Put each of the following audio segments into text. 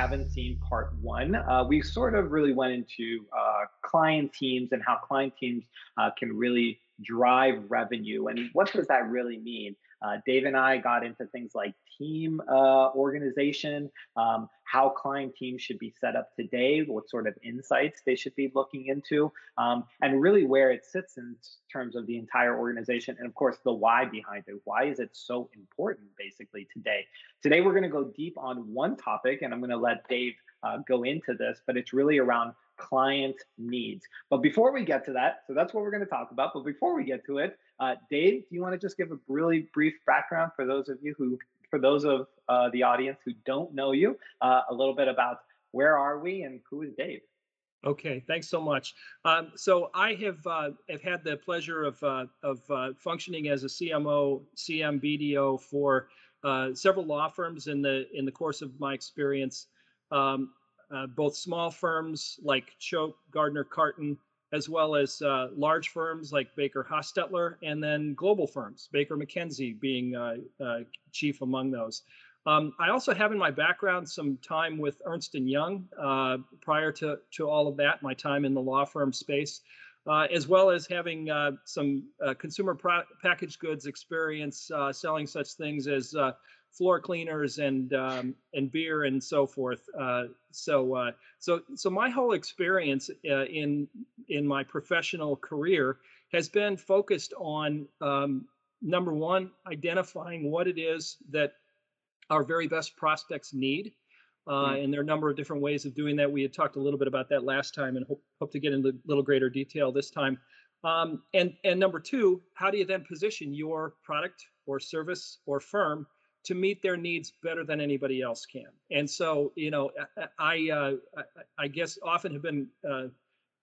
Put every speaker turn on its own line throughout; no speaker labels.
haven't seen part one, uh, we sort of really went into uh, client teams and how client teams uh, can really drive revenue and what does that really mean. Uh, Dave and I got into things like team uh, organization, um, how client teams should be set up today, what sort of insights they should be looking into, um, and really where it sits in terms of the entire organization. And of course, the why behind it. Why is it so important, basically, today? Today, we're going to go deep on one topic, and I'm going to let Dave uh, go into this, but it's really around client needs. But before we get to that, so that's what we're going to talk about. But before we get to it, uh, Dave, do you want to just give a really brief background for those of you who, for those of uh, the audience who don't know you, uh, a little bit about where are we and who is Dave?
Okay, thanks so much. Um, so I have uh, have had the pleasure of uh, of uh, functioning as a CMO, CM BDO for uh, several law firms in the in the course of my experience. Um, both small firms like Choate, Gardner, Carton, as well as uh, large firms like Baker Hostetler, and then global firms, Baker McKenzie being uh, uh, chief among those. Um, I also have in my background some time with Ernst & Young uh, prior to, to all of that, my time in the law firm space, uh, as well as having some consumer packaged goods experience selling such things as floor cleaners and um, and beer and so forth. Uh, so uh, so so my whole experience uh, in in my professional career has been focused on um, number one, identifying what it is that our very best prospects need. Uh, mm. and there are a number of different ways of doing that. We had talked a little bit about that last time, and hope, hope to get into a little greater detail this time. Um, and and number two, how do you then position your product or service or firm to meet their needs better than anybody else can. And so, you know, I uh, I guess often have been uh,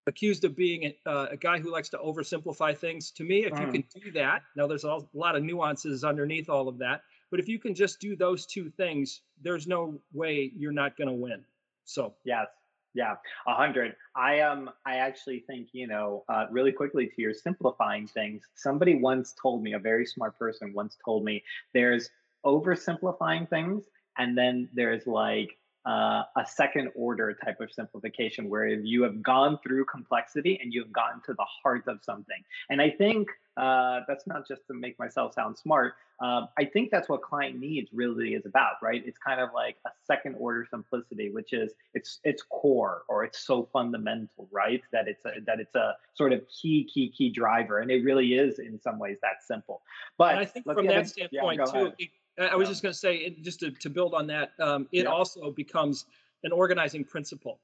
accused of being a, uh, a, guy who likes to oversimplify things. To me, if mm. you can do that, now there's a lot of nuances underneath all of that, but if you can just do those two things, there's no way you're not going to win. So
yes. Yeah, a hundred. I um, I actually think you know, uh, really quickly to your simplifying things. Somebody once told me, a very smart person once told me, there's oversimplifying things and then there's like uh, a second order type of simplification where you have gone through complexity and you've gotten to the heart of something. And I think uh, that's not just to make myself sound smart. Um, I think that's what client needs really is about, right? It's kind of like a second order simplicity, which is it's it's core or it's so fundamental, right? That it's a that it's a sort of key key key driver, and it really is in some ways that simple. But
and I think from that standpoint yeah, too. It, I was just going to say, just to, to build on that, um, it yeah. also becomes an organizing principle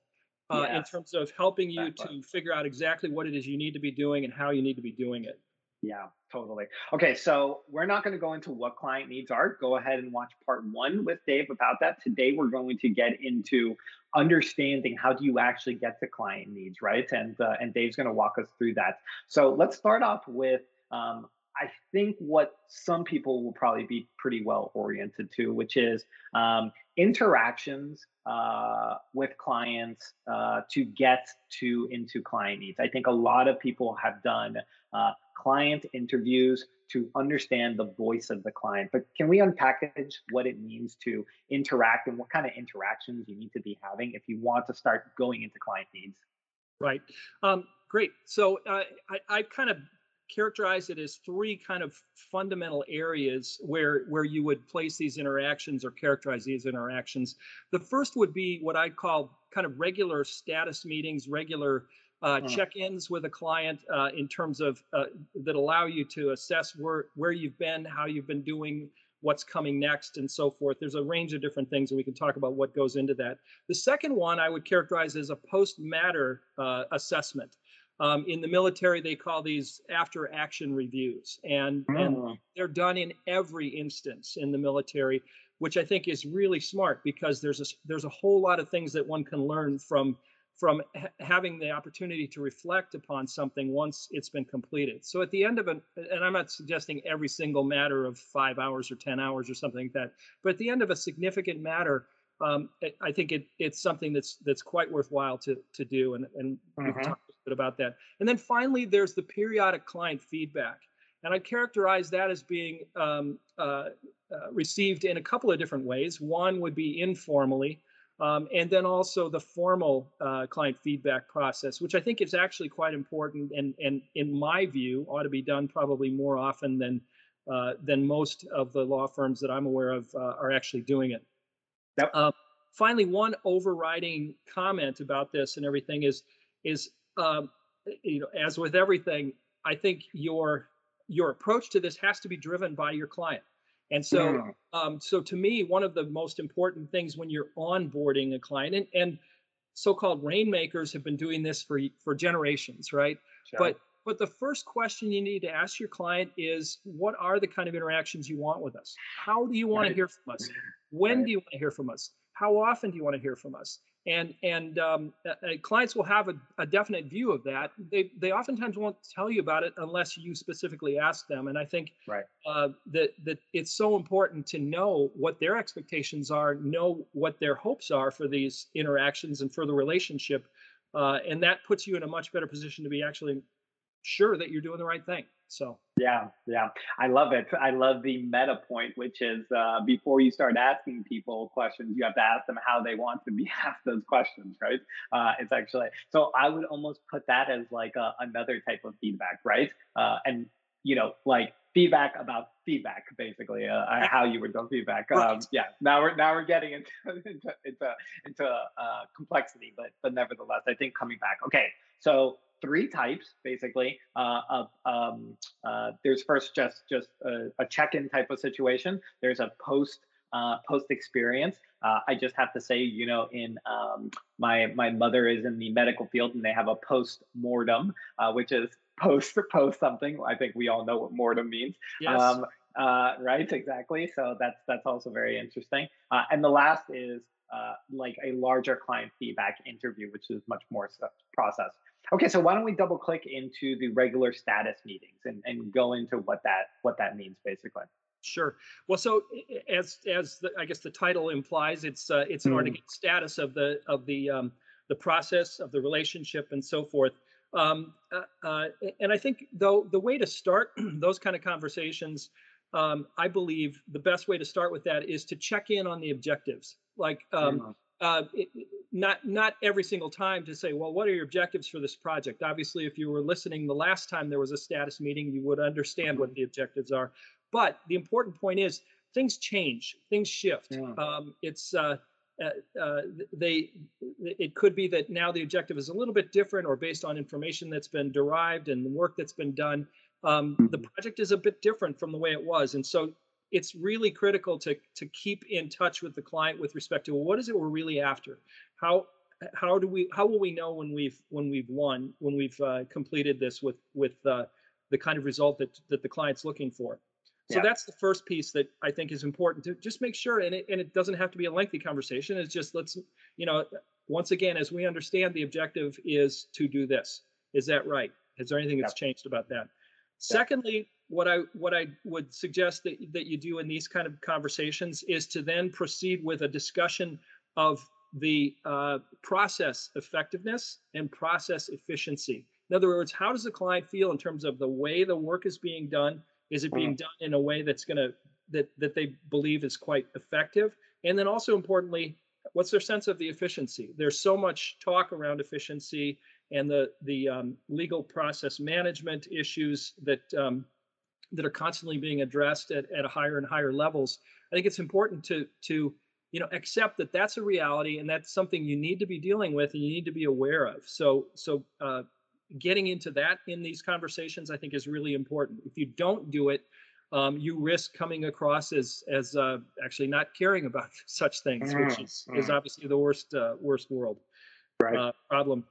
uh, yes. in terms of helping you to figure out exactly what it is you need to be doing and how you need to be doing it.
Yeah, totally. Okay, so we're not going to go into what client needs are. Go ahead and watch part one with Dave about that. Today, we're going to get into understanding how do you actually get to client needs, right? And uh, and Dave's going to walk us through that. So let's start off with um, I think what some people will probably be pretty well oriented to, which is um, interactions uh, with clients uh, to get to into client needs. I think a lot of people have done uh, client interviews to understand the voice of the client. But can we unpackage what it means to interact and what kind of interactions you need to be having if you want to start going into client needs?
Right. Um, great. So uh, I, I kind of characterize it as three kind of fundamental areas where where you would place these interactions or characterize these interactions. The first would be what I'd call kind of regular status meetings, regular uh, hmm. check-ins with a client uh, in terms of uh, that allow you to assess where where you've been, how you've been doing, what's coming next, and so forth. There's a range of different things, and we can talk about what goes into that. The second one I would characterize as a post-matter uh, assessment. Um, in the military, they call these after action reviews, and, oh. and they're done in every instance in the military, which I think is really smart because there's a, there's a whole lot of things that one can learn from from ha- having the opportunity to reflect upon something once it's been completed. So at the end of it, and I'm not suggesting every single matter of five hours or 10 hours or something like that, but at the end of a significant matter, um, I think it, it's something that's that's quite worthwhile to to do, and and mm-hmm. we've talked bit about that. And then finally, there's the periodic client feedback, and I characterize that as being um, uh, uh, received in a couple of different ways. One would be informally, Um, and then also the formal uh, client feedback process, which I think is actually quite important, and and in my view ought to be done probably more often than uh, than most of the law firms that I'm aware of uh, are actually doing it.
Yep.
Um, finally, one overriding comment about this and everything is is um, you know as with everything, I think your your approach to this has to be driven by your client. And so, mm. um, so to me, one of the most important things when you're onboarding a client, and, and so-called rainmakers have been doing this for for generations, right? Sure. But but the first question you need to ask your client is, what are the kind of interactions you want with us? How do you want right. to hear from us? When right. do you want to hear from us? How often do you want to hear from us? And and um, clients will have a, a, definite view of that. They they oftentimes won't tell you about it unless you specifically ask them. And I think
right.
uh, that that it's so important to know what their expectations are, know what their hopes are for these interactions and for the relationship, uh, and that puts you in a much better position to be actually sure that you're doing the right thing. So
yeah, yeah, I love it. I love the meta point, which is uh, before you start asking people questions, you have to ask them how they want to be asked those questions, right? Uh, it's actually so I would almost put that as like a, another type of feedback, right? Uh, and you know, like feedback about feedback, basically, uh, how you would do feedback. Um, yeah, now we're now we're getting into into into, into uh, complexity, but but nevertheless, I think coming back. Okay, so three types basically uh, of um, uh, there's first just just a, a, check-in type of situation. There's a post uh, post experience uh, i just have to say you know in um, my my mother is in the medical field and they have a post mortem uh, which is post post something. I think we all know what mortem means.
Yes. Um,
uh, right exactly. So that's that's also very interesting. And the last is like a larger client feedback interview which is much more process Okay, so why don't we double click into the regular status meetings and, and go into what that what that means basically.
Sure. Well, so as as the, I guess the title implies, it's uh, it's an order mm. status of the of the um, the process of the relationship and so forth. Um, uh, uh, and I think though the way to start those kind of conversations, um, I believe the best way to start with that is to check in on the objectives. Like um, uh, it, not not every single time to say, well, what are your objectives for this project? Obviously, if you were listening the last time there was a status meeting, you would understand what mm-hmm. the objectives are. But the important point is things change, things shift. Yeah. Um, it's uh, uh, uh, they it could be that now the objective is a little bit different or based on information that's been derived and the work that's been done um, the mm-hmm. project is a bit different from the way it was and so it's really critical to to keep in touch with the client with respect to well, what is it we're really after how how do we how will we know when we've when we've won when we've uh, completed this with with uh, the kind of result that that the client's looking for so yeah. that's the first piece that i think is important to just make sure and it, and it doesn't have to be a lengthy conversation it's just let's you know once again as we understand the objective is to do this is that right is there anything that's yeah. changed about that. Secondly what I what I would suggest that that you do in these kind of conversations is to then proceed with a discussion of the uh, process effectiveness and process efficiency. In other words, how does the client feel in terms of the way the work is being done? Is it being mm-hmm. done in a way that's going to that that they believe is quite effective? And then also importantly, what's their sense of the efficiency? There's so much talk around efficiency and the the um, legal process management issues that um, that are constantly being addressed at, at higher and higher levels. I think it's important to to you know accept that that's a reality and that's something you need to be dealing with and you need to be aware of. So so uh, getting into that in these conversations I think is really important. If you don't do it, um, you risk coming across as as uh, actually not caring about such things, mm, which is mm. is obviously the worst uh, worst world
right. Uh,
problem.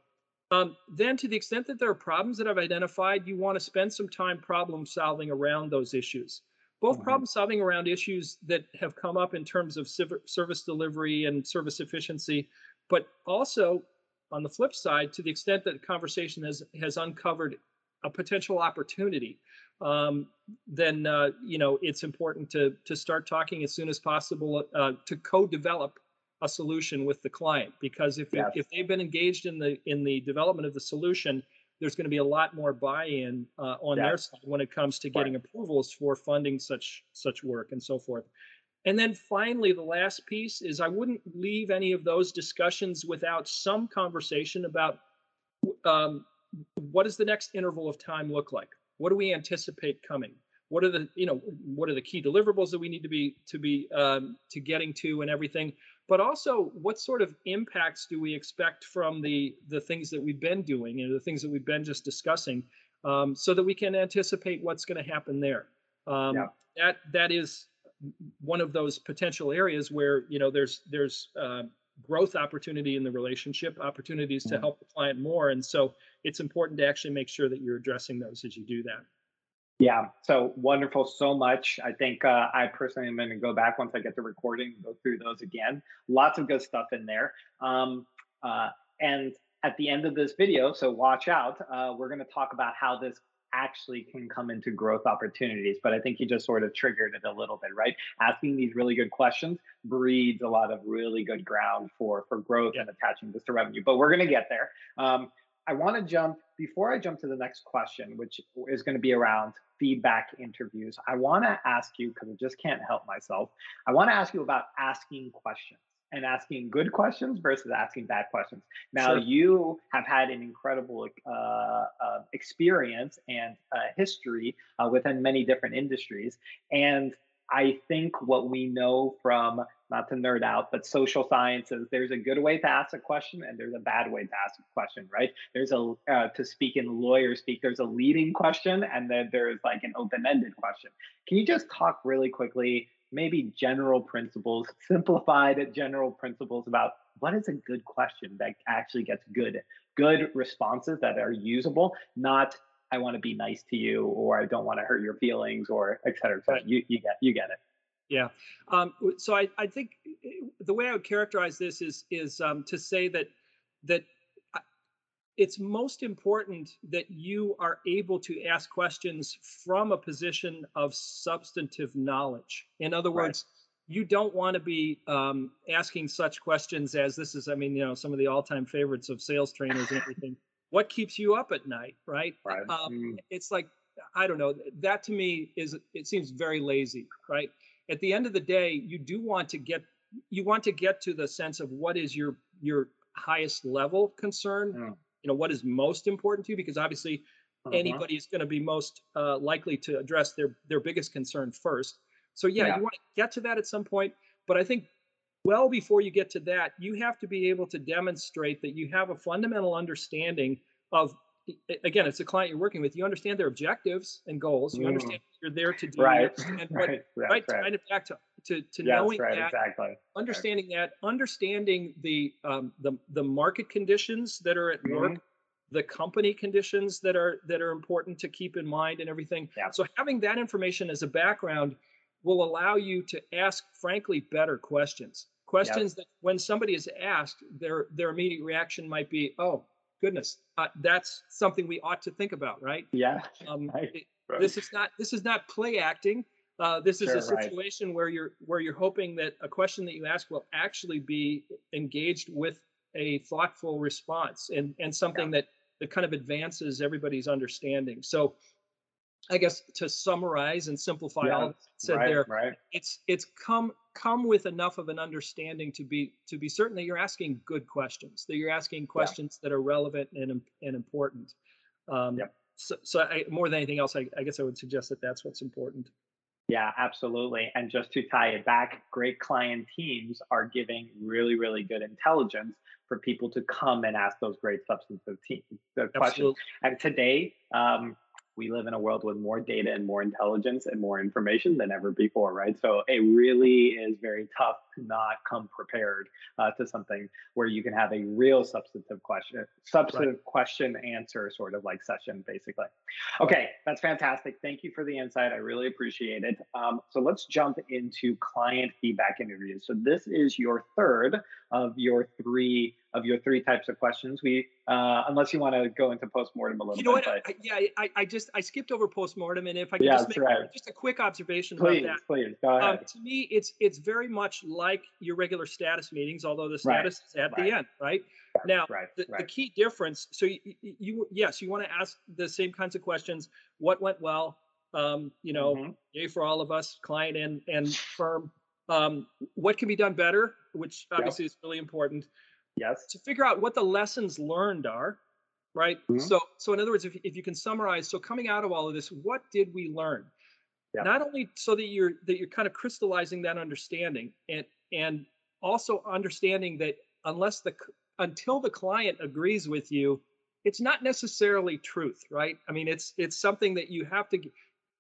Um, then, to the extent that there are problems that I've identified, you want to spend some time problem solving around those issues. Both mm-hmm. problem solving around issues that have come up in terms of service delivery and service efficiency, but also on the flip side, to the extent that the conversation has has uncovered a potential opportunity, um, then uh, you know it's important to to start talking as soon as possible uh, to co-develop a solution with the client because if yes. if they've been engaged in the in the development of the solution there's going to be a lot more buy-in uh, on yes. their side when it comes to getting right. approvals for funding such such work and so forth And then finally, the last piece is I wouldn't leave any of those discussions without some conversation about um, what does the next interval of time look like? What do we anticipate coming? What are the you know what are the key deliverables that we need to be to be um, to getting to and everything? But also, what sort of impacts do we expect from the the things that we've been doing and the things that we've been just discussing, um, so that we can anticipate what's going to happen there? Um, yeah. That that is one of those potential areas where you know there's there's uh, growth opportunity in the relationship opportunities to mm-hmm. help the client more and so it's important to actually make sure that you're addressing those as you do that
yeah so wonderful so much i think uh, i personally am going to go back once i get the recording go through those again lots of good stuff in there um, uh, and at the end of this video so watch out uh, we're going to talk about how this actually can come into growth opportunities. But I think you just sort of triggered it a little bit, right? Asking these really good questions breeds a lot of really good ground for for growth yeah. and attaching this to revenue. But we're going to get there. Um, I want to jump before I jump to the next question, which is going to be around feedback interviews. I want to ask you because I just can't help myself. I want to ask you about asking questions and asking good questions versus asking bad questions. Now, sure. you have had an incredible uh, uh, experience and uh, history uh, within many different industries. And I think what we know from, not to nerd out, but social sciences, there's a good way to ask a question and there's a bad way to ask a question, right? There's a, uh, to speak in lawyer speak, there's a leading question and then there's like an open ended question. Can you just talk really quickly maybe general principles, simplified general principles about what is a good question that actually gets good good responses that are usable, not I want to be nice to you or I don't want to hurt your feelings or et cetera, et cetera. Right. You, you get you get it.
Yeah. Um, so I, I think eh, the way I would characterize this is is um, to say that that it's most important that you are able to ask questions from a position of substantive knowledge. In other words, right. you don't want to be um, asking such questions as this is, I mean, you know, some of the all time favorites of sales trainers and everything. What keeps you up at night, right?
right. Um,
mm. It's like, I don't know, that to me is, it seems very lazy, right? At the end of the day, you do want to get, you want to get to the sense of what is your, your highest level concern. Mm you know what is most important to you because obviously uh-huh. anybody is going to be most uh, likely to address their their biggest concern first so yeah, yeah. you want to get to that at some point but i think well before you get to that you have to be able to demonstrate that you have a fundamental understanding of again it's a client you're working with you understand their objectives and goals you mm. understand you're there to do
right
and
right, right,
right, right. of back to to, to
yes,
knowing
right,
that
exactly.
understanding right. that understanding the um, the the market conditions that are at mm-hmm. work the company conditions that are that are important to keep in mind and everything
yeah.
so having that information as a background will allow you to ask frankly better questions questions that when somebody is asked their their immediate reaction might be oh goodness, uh, that's something we ought to think about, right?
Yeah.
Um, right. It, this is not this is not play acting. Uh, this is
sure,
a situation
right.
where you're where you're hoping that a question that you ask will actually be engaged with a thoughtful response and and something yeah. that that kind of advances everybody's understanding. So I guess to summarize and simplify yeah, all said
right,
there,
right.
it's it's come come with enough of an understanding to be to be certain that you're asking good questions, that you're asking questions yeah. that are relevant and and important. Um. So, so I, more than anything else, I, I guess I would suggest that that's what's important.
Yeah, absolutely. And just to tie it back, great client teams are giving really, really good intelligence for people to come and ask those great substantive te- questions. And today, um, we live in a world with more data and more intelligence and more information than ever before, right? So it really is very tough to not come prepared uh, to something where you can have a real substantive question, substantive right. question answer sort of like session, basically. Okay, that's fantastic. Thank you for the insight. I really appreciate it. Um, so let's jump into client feedback interviews. So this is your third of your three of your three types of questions. We, uh, unless you want to go into postmortem a little
you know
bit.
What? I, yeah, I, I just I skipped over postmortem, and if I could yeah, just make
right.
just a quick observation
please,
about that.
Please, go ahead. Um,
to me, it's it's very much like your regular status meetings, although the status right. is at right. the end, right? Now, the, the, key difference. So you, you yes, you want to ask the same kinds of questions. What went well? Um, you know, mm-hmm. yay for all of us, client and and firm. um, what can be done better, which obviously yep. is really important.
Yes.
To figure out what the lessons learned are, right? Mm-hmm. So, so in other words, if, if you can summarize, so coming out of all of this, what did we learn? Yep. Not only so that you're that you're kind of crystallizing that understanding, and and also understanding that unless the until the client agrees with you, it's not necessarily truth, right? I mean, it's it's something that you have to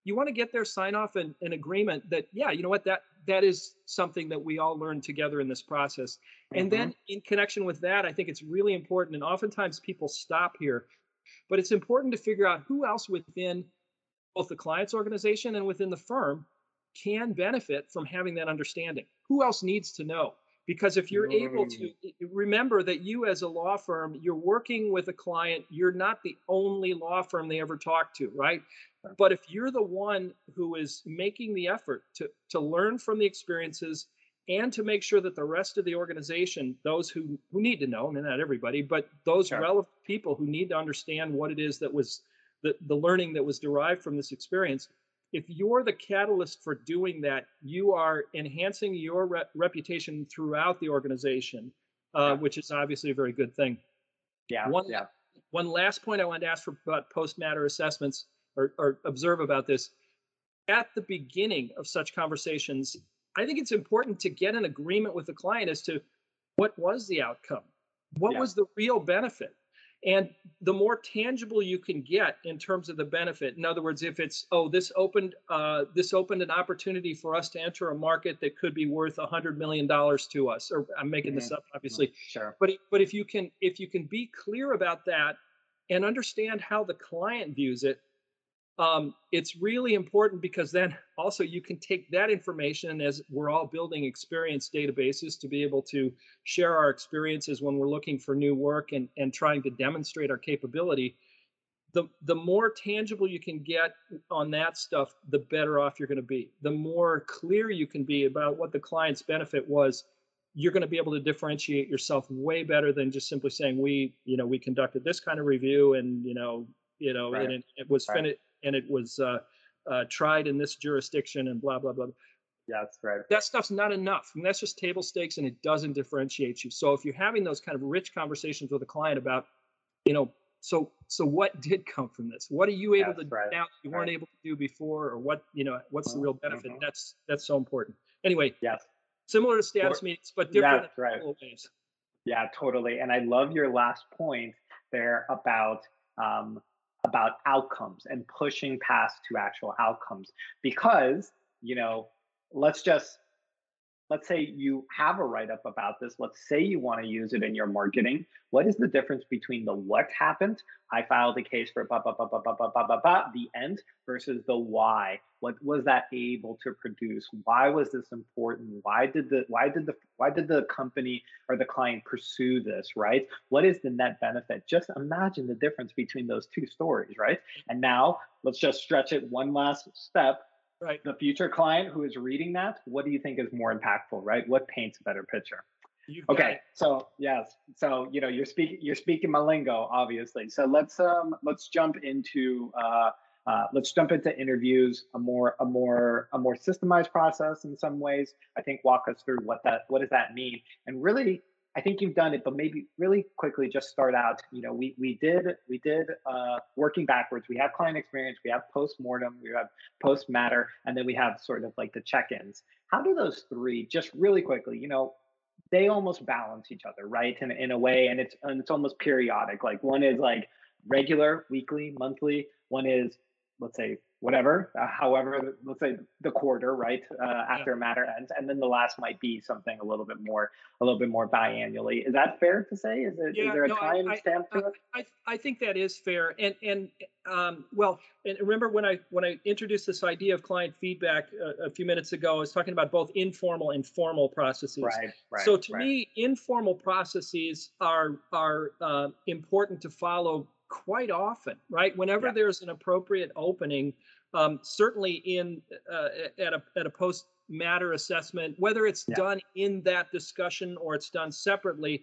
you want to get their sign off and an agreement that yeah you know what that that is something that we all learn together in this process mm-hmm. and then mm-hmm. in connection with that i think it's really important and oftentimes people stop here but it's important to figure out who else within both the client's organization and within the firm can benefit from having that understanding who else needs to know because if you're able to mm. remember that you as a law firm you're working with a client you're not the only law firm they ever talk to right? But if you're the one who is making the effort to to learn from the experiences and to make sure that the rest of the organization those who who need to know i mean not everybody but those sure. relevant people who need to understand what it is that was the, the learning that was derived from this experience if you're the catalyst for doing that, you are enhancing your re- reputation throughout the organization, uh, yeah. which is obviously a very good thing.
Yeah.
One,
yeah.
one last point I wanted to ask for about post matter assessments or, or observe about this. At the beginning of such conversations, I think it's important to get an agreement with the client as to what was the outcome, what yeah. was the real benefit and the more tangible you can get in terms of the benefit in other words if it's oh this opened uh, this opened an opportunity for us to enter a market that could be worth a hundred million dollars to us or i'm making mm-hmm. this up obviously
mm-hmm. sure
but but if you can if you can be clear about that and understand how the client views it um, it's really important because then also you can take that information as we're all building experience databases to be able to share our experiences when we're looking for new work and, and trying to demonstrate our capability the the more tangible you can get on that stuff the better off you're going to be the more clear you can be about what the client's benefit was you're going to be able to differentiate yourself way better than just simply saying we you know we conducted this kind of review and you know you know right. and it, it was right. finished and it was uh, uh, tried in this jurisdiction and blah blah blah.
Yeah, that's right.
That stuff's not enough. I mean, that's just table stakes, and it doesn't differentiate you. So if you're having those kind of rich conversations with a client about, you know, so so what did come from this? What are you able to right. do now that you weren't able to do before, or what you know? What's the real benefit? Mm-hmm. That's that's so important. Anyway,
yes,
similar to status or, meetings, but different
right.
ways.
Yeah, totally. And I love your last point there about um, about outcomes and pushing past to actual outcomes because you know let's just let's say you have a write up about this. Let's say you want to use it in your marketing. What is the difference between the what happened? I filed a case for ba ba ba ba ba ba ba the end versus the why. What was that able to produce? Why was this important? Why did the why did the why did the company or the client pursue this? Right? What is the net benefit? Just imagine the difference between those two stories, right? And now let's just stretch it one last step
right.
The future client who is reading that what do you think is more impactful right? What paints a better picture? Okay so yes so you know you're speaking you're speaking my lingo obviously. So let's um let's jump into uh uh, let's jump into interviews a more a more a more systemized process in some ways. I think walk us through what that what does that mean? And really I think you've done it, but maybe really quickly just start out. You know, we we did we did uh, working backwards. We have client experience, we have post mortem, we have post matter, and then we have sort of like the check-ins. How do those three just really quickly? You know, they almost balance each other, right? In in a way, and it's and it's almost periodic. Like one is like regular, weekly, monthly. One is let's say whatever, uh, however, let's say the quarter, right, uh, after yeah. matter ends, and then the last might be something a little bit more, a little bit more biannually. Is that fair to say? Is, it, yeah, is there a no, time I, stamp
I,
to it?
I, I think that is fair, and and um, well, and remember when I when I introduced this idea of client feedback a, a, few minutes ago, I was talking about both informal and formal processes.
Right, right.
So to
right.
me, informal processes are are uh, important to follow quite often, right? Whenever yeah. there's an appropriate opening, um, certainly in uh, at a at a post matter assessment, whether it's yeah. done in that discussion or it's done separately,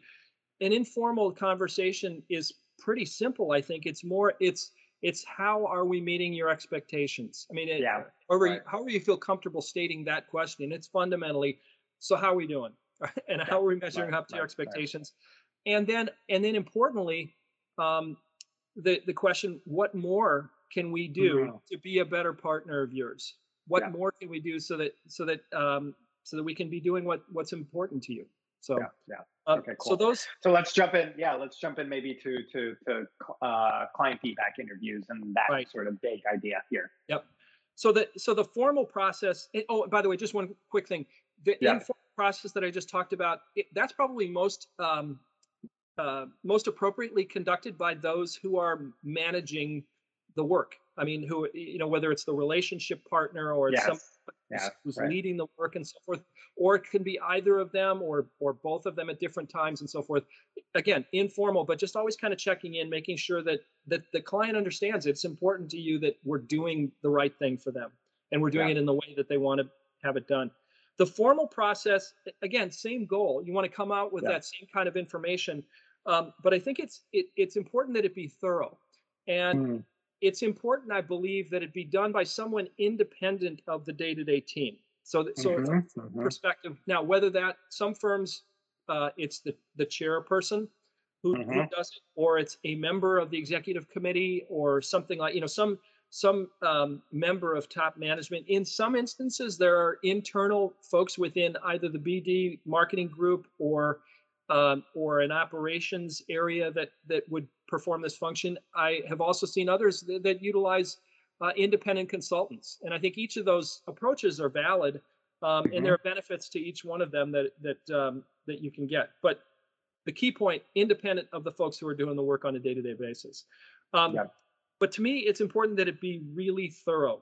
an informal conversation is pretty simple. I think it's more it's it's how are we meeting your expectations? I mean, it,
yeah,
however, right. however you feel comfortable stating that question, it's fundamentally so how are we doing and how are we measuring
right,
up to your
right, right.
expectations and then and then importantly um, the the question what more can we do to be a better partner of yours what
Yeah.
more can we do so that so that um, so that we can be doing what what's important to you so
Yeah, yeah.
um,
Okay,
so those
So let's jump in. Yeah, let's jump in maybe to to to uh, client feedback interviews and that
Right.
sort of big idea here.
Yep. So the so the formal process. eh, Oh, by the way, just one quick thing. The
Yeah.
informal process that I just talked about. It, that's probably most um, uh, most appropriately conducted by those who are managing the work. I mean, who you know, whether it's the relationship partner or
Yes.
some
Yeah,
who's, who's
right.
leading the work and so forth, or it can be either of them or or both of them at different times and so forth. Again, informal, but just always kind of checking in, making sure that that the client understands it's important to you that we're doing the right thing for them and we're doing
Yeah.
it in the way that they want to have it done. The formal process, again, same goal. You want to come out with
Yeah.
that same kind of information, um, but I think it's it, it's important that it be thorough, and
Mm,
it's important, I believe, that it be done by someone independent of the day-to-day team. So, that, so
mhm, mhm.
perspective. Now, whether that some firms, uh, it's the the chairperson who, who
Mhm.
does it, or it's a member of the executive committee, or something like you know some some um, member of top management. In some instances, there are internal folks within either the BD marketing group or um, or an operations area that that would perform this function. I have also seen others that, that utilize uh, independent consultants, and I think each of those approaches are valid, um, and there are benefits to each one of them that that um, that you can get. But the key point, independent of the folks who are doing the work on a day-to-day basis. Um,
Yeah.
But to me, it's important that it be really thorough.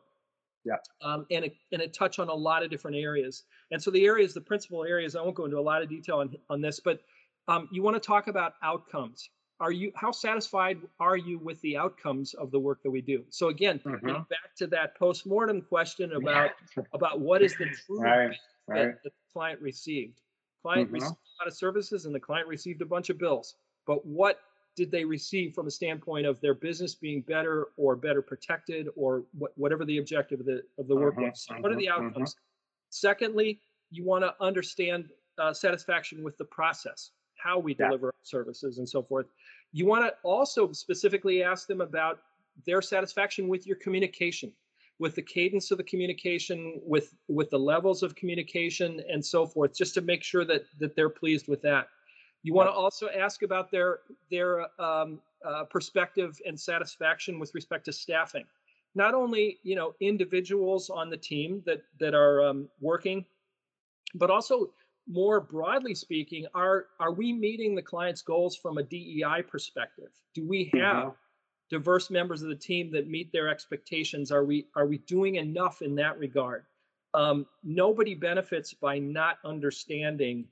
Yeah.
Um, and it and it touch on a lot of different areas. And so the areas, the principal areas, I won't go into a lot of detail on on this, but um, you want to talk about outcomes. Are you how satisfied are you with the outcomes of the work that we do? So again,
Mhm.
back to that postmortem question about about what is the true
Right, right.
that the client received. Client
Mhm.
received a lot of services and the client received a bunch of bills. But what did they receive from a standpoint of their business being better or better protected or what, whatever the objective of the of the work
Mhm,
was? So what are the
mhm, mhm.
outcomes? Secondly, you want to understand uh, satisfaction with the process, how we
Yeah.
deliver services and so forth. You want to also specifically ask them about their satisfaction with your communication with the cadence of the communication with with the levels of communication and so forth just to make sure that that they're pleased with that you want to also ask about their their um, uh, perspective and satisfaction with respect to staffing not only you know individuals on the team that that are um, working but also more broadly speaking are are we meeting the client's goals from a dei perspective? Do we have
Mhm.
diverse members of the team that meet their expectations? Are we are we doing enough in that regard? Um, nobody benefits by not understanding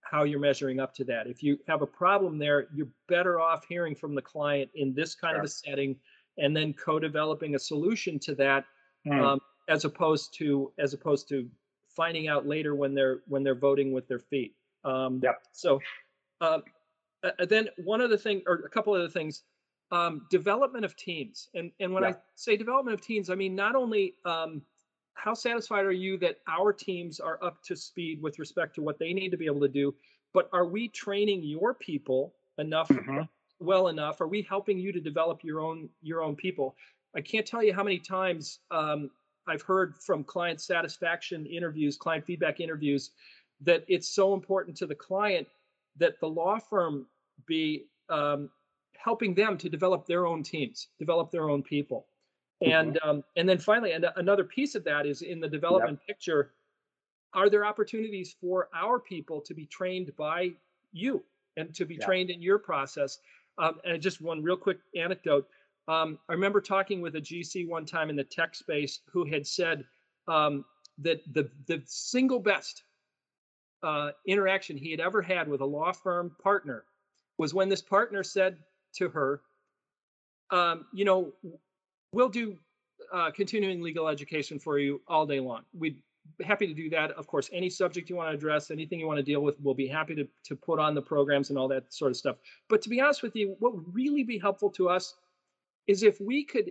how you're measuring up to that. If you have a problem there you're better off hearing from the client in this kind of a setting and then co-developing a solution to that
Mm,
um, as opposed to as opposed to finding out later when they're when they're voting with their feet. Um,
Yep.
so uh, then one other thing or a couple of other things um, development of teams. And and when i say development of teams i mean not only um, how satisfied are you that our teams are up to speed with respect to what they need to be able to do but are we training your people enough
Mhm.
well enough? Are we helping you to develop your own your own people? I can't tell you how many times um, i've heard from client satisfaction interviews client feedback interviews that it's so important to the client that the law firm be um, helping them to develop their own teams develop their own people. And um, and then finally and another piece of that is in the development picture are there opportunities for our people to be trained by you and to be trained in your process? Um, and just one real quick anecdote um, i remember talking with a gc one time in the tech space who had said um, that the the single best uh, interaction he had ever had with a law firm partner was when this partner said to her um, you know we'll do uh, continuing legal education for you all day long. We'd happy to do that. Of course, any subject you want to address, anything you want to deal with, we'll be happy to, to put on the programs and all that sort of stuff. But to be honest with you, what would really be helpful to us is if we could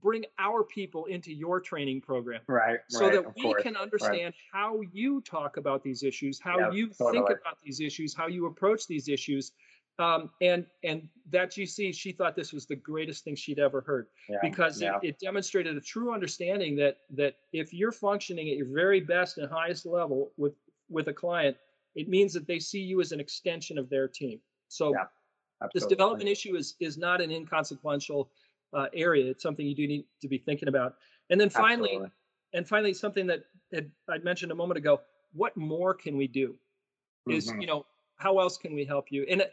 bring our people into your training program
right
so
right,
that we
course,
can understand right. how you talk about these issues how
yep,
you
totally.
think about these issues how you approach these issues um, and and that gc she thought this was the greatest thing she'd ever heard
yeah,
because
yeah.
It, it demonstrated a true understanding that that if you're functioning at your very best and highest level with with a client it means that they see you as an extension of their team so
yeah,
this development issue is is not an inconsequential uh, area. It's something you do need to be thinking about. And then finally,
Absolutely.
and finally, something that had, I'd mentioned a moment ago. What more can we do? Is
Mhm.
you know how else can we help you? And uh,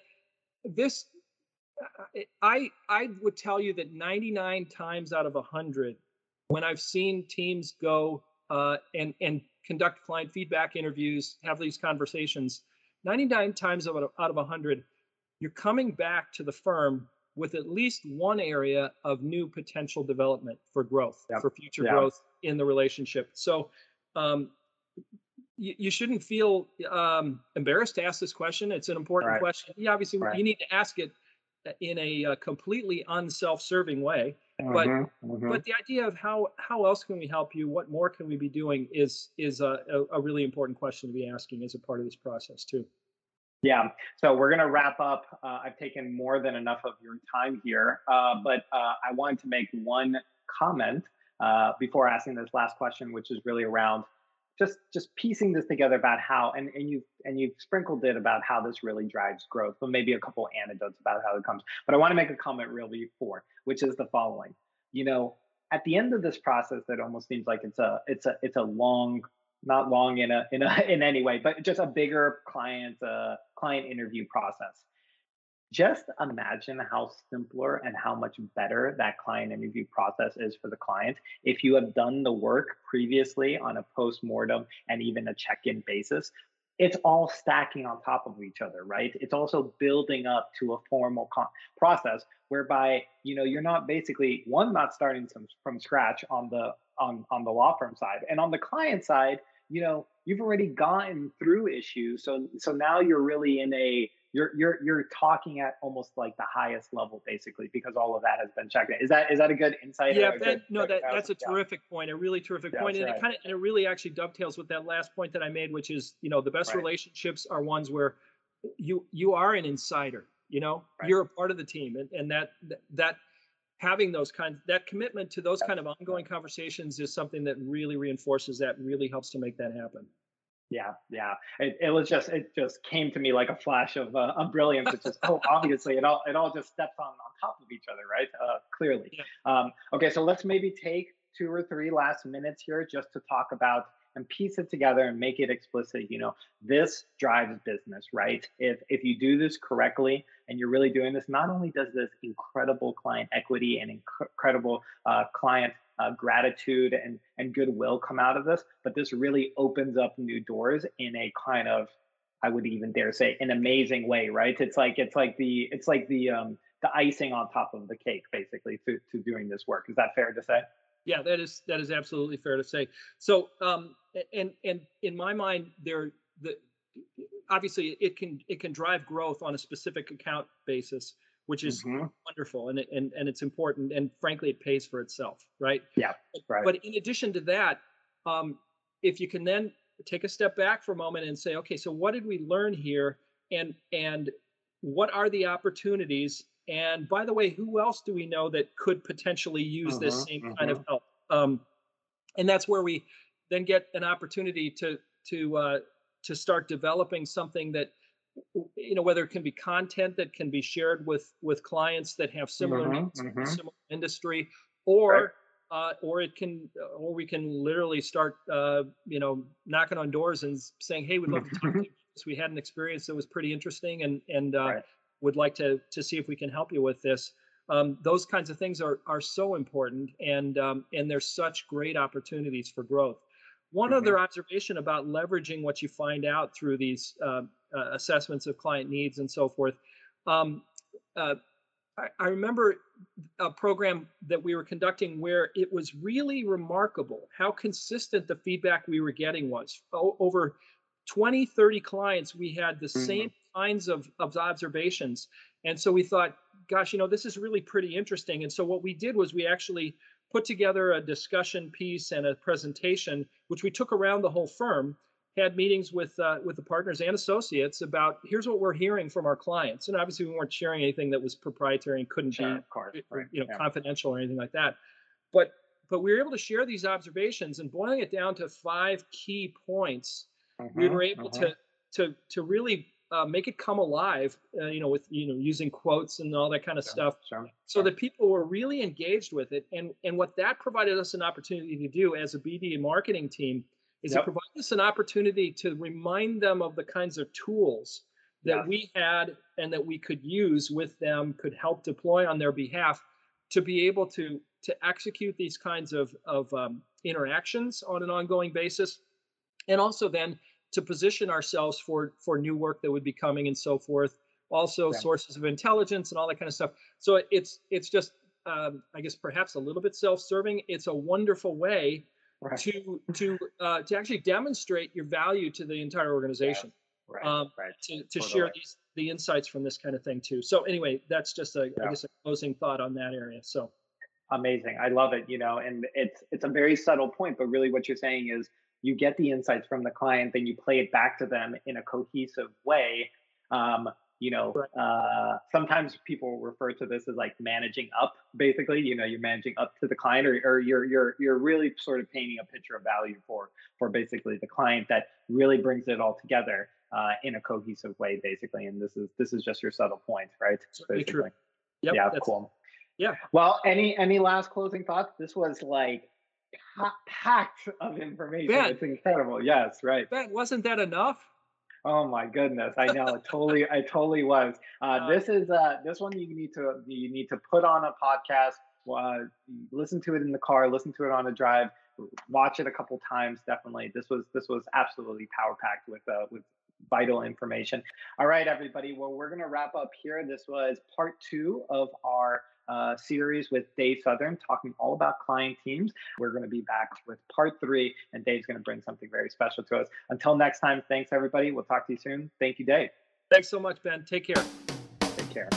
this, I I would tell you that 99 times out of 100, when I've seen teams go uh, and and conduct client feedback interviews, have these conversations, 99 times out of out of 100, you're coming back to the firm with at least one area of new potential development for growth,
Yep.
for future
Yeah.
growth in the relationship. So um, you, you shouldn't feel um, embarrassed to ask this question. It's an important
Right.
question. You obviously
Right.
you need to ask it in a uh, completely unself-serving way. But
Mhm, mhm.
but the idea of how how else can we help you? What more can we be doing is is a, a, a really important question to be asking as a part of this process too.
Yeah, so we're going to wrap up. Uh, I've taken more than enough of your time here, uh, but uh, I wanted to make one comment uh, before asking this last question, which is really around just just piecing this together about how and and you and you've sprinkled it about how this really drives growth, but maybe a couple anecdotes about how it comes. But I want to make a comment real before, which is the following. You know, at the end of this process, it almost seems like it's a it's a it's a long not long in a in a in any way, but just a bigger client uh, client interview process. Just imagine how simpler and how much better that client interview process is for the client if you have done the work previously on a post-mortem and even a check-in basis. It's all stacking on top of each other, right? It's also building up to a formal con- process whereby you know you're not basically one not starting from scratch on the on on the law firm side and on the client side you know you've already gotten through issues so so now you're really in a you're you're you're talking at almost like the highest level basically because all of that has been checked in. is that is that a good insight
yeah that,
good,
no that, that's a
yeah.
terrific point a really terrific
Yeah,
point and
that's
it kind of and it really actually dovetails with that last point that i made which is you know the best
Right.
relationships are ones where you you are an insider you know
Right.
you're a part of the team and, and that that having those kinds that commitment to those kind of ongoing conversations is something that really reinforces that really helps to make that happen
Yeah, yeah. It, it was just it just came to me like a flash of uh, of brilliance. It's just oh, obviously it all it all just steps on on top of each other, right? Uh, clearly.
Yeah.
Um, okay, so let's maybe take two or three last minutes here just to talk about and piece it together and make it explicit. You know, this drives business, right? If if you do this correctly and you're really doing this, not only does this incredible client equity and inc- incredible uh, client uh, gratitude and and goodwill come out of this, but this really opens up new doors in a kind of I would even dare say an amazing way, right? It's like it's like the it's like the um the icing on top of the cake, basically, to to doing this work. Is that fair to say?
Yeah, that is that is absolutely fair to say. So, um, and and in my mind, there the obviously it can it can drive growth on a specific account basis, which is
Mhm.
wonderful and it, and and it's important. And frankly, it pays for itself, right?
Yeah, right.
But in addition to that, um, if you can then take a step back for a moment and say, okay, so what did we learn here, and and what are the opportunities? And by the way, who else do we know that could potentially use this
Mhm,
same kind of help? Um, and that's where we then get an opportunity to to uh, to start developing something that you know whether it can be content that can be shared with with clients that have similar
Mhm,
needs,
mhm.
similar industry, or uh, or it can or we can literally start uh, you know knocking on doors and saying, hey, we'd love to talk to you. because We had an experience that was pretty interesting, and and uh,
Right.
would like to to see if we can help you with this. Um, those kinds of things are are so important, and um, and there's such great opportunities for growth. One other observation about leveraging what you find out through these uh, uh, assessments of client needs and so forth. Um, uh, I, I remember a program that we were conducting where it was really remarkable how consistent the feedback we were getting was. O- over 20, 30 clients, we had the
Mhm.
same kinds of, of observations. And so we thought, gosh, you know, this is really pretty interesting. And so what we did was we actually put together a discussion piece and a presentation, which we took around the whole firm. Had meetings with uh, with the partners and associates about here's what we're hearing from our clients, and obviously we weren't sharing anything that was proprietary and couldn't
Sure,
be
course.
you know
yeah.
confidential or anything like that. But but we were able to share these observations and boiling it down to five key points we
Mhm,
were able
mhm.
to to to really uh, make it come alive uh, you know with you know using quotes and all that kind of
Sure,
stuff
sure,
so
sure.
that people were really engaged with it and and what that provided us an opportunity to do as a bd and marketing team is
Yep.
it provided us an opportunity to remind them of the kinds of tools that
Yes.
we had and that we could use with them could help deploy on their behalf to be able to to execute these kinds of of um, interactions on an ongoing basis and also then to position ourselves for for new work that would be coming and so forth. Also sources of intelligence and all that kind of stuff. So it's it's just um, i guess perhaps a little bit self-serving. It's a wonderful way
Right,
to to uh, to actually demonstrate your value to the entire organization
right,
um, to, to share these the insights from this kind of thing too. So anyway that's just a I
Yeah.
guess a closing thought on that area. So
amazing. I love it you know and it's it's a very subtle point but really what you're saying is you get the insights from the client then you play it back to them in a cohesive way. Um, you know uh, sometimes people refer to this as like managing up basically. You know you're managing up to the client or, or you're you're you're really sort of painting a picture of value for for basically the client that really brings it all together uh, in a cohesive way basically. And this is this is just your subtle point right?
Certainly true. yep,
yeah
that's-
cool.
Yeah.
well any any last closing thoughts? This was like packed of information.
Yeah.
it's incredible. Yes right.
Ben, wasn't that enough?
Oh my goodness. I know. It totally i totally was. Uh,
Uh,
this is uh this one you need to you need to put on a podcast uh, listen to it in the car listen to it on a drive watch it a couple times definitely. This was this was absolutely power packed with uh with vital information. All right everybody. Well we're going to wrap up here. This was part two of our uh, series with Dave Southern talking all about client teams. We're going to be back with part three, and Dave's going to bring something very special to us. Until next time, thanks everybody. We'll talk to you soon. Thank you, Dave.
thanks so much ben take care
Take care.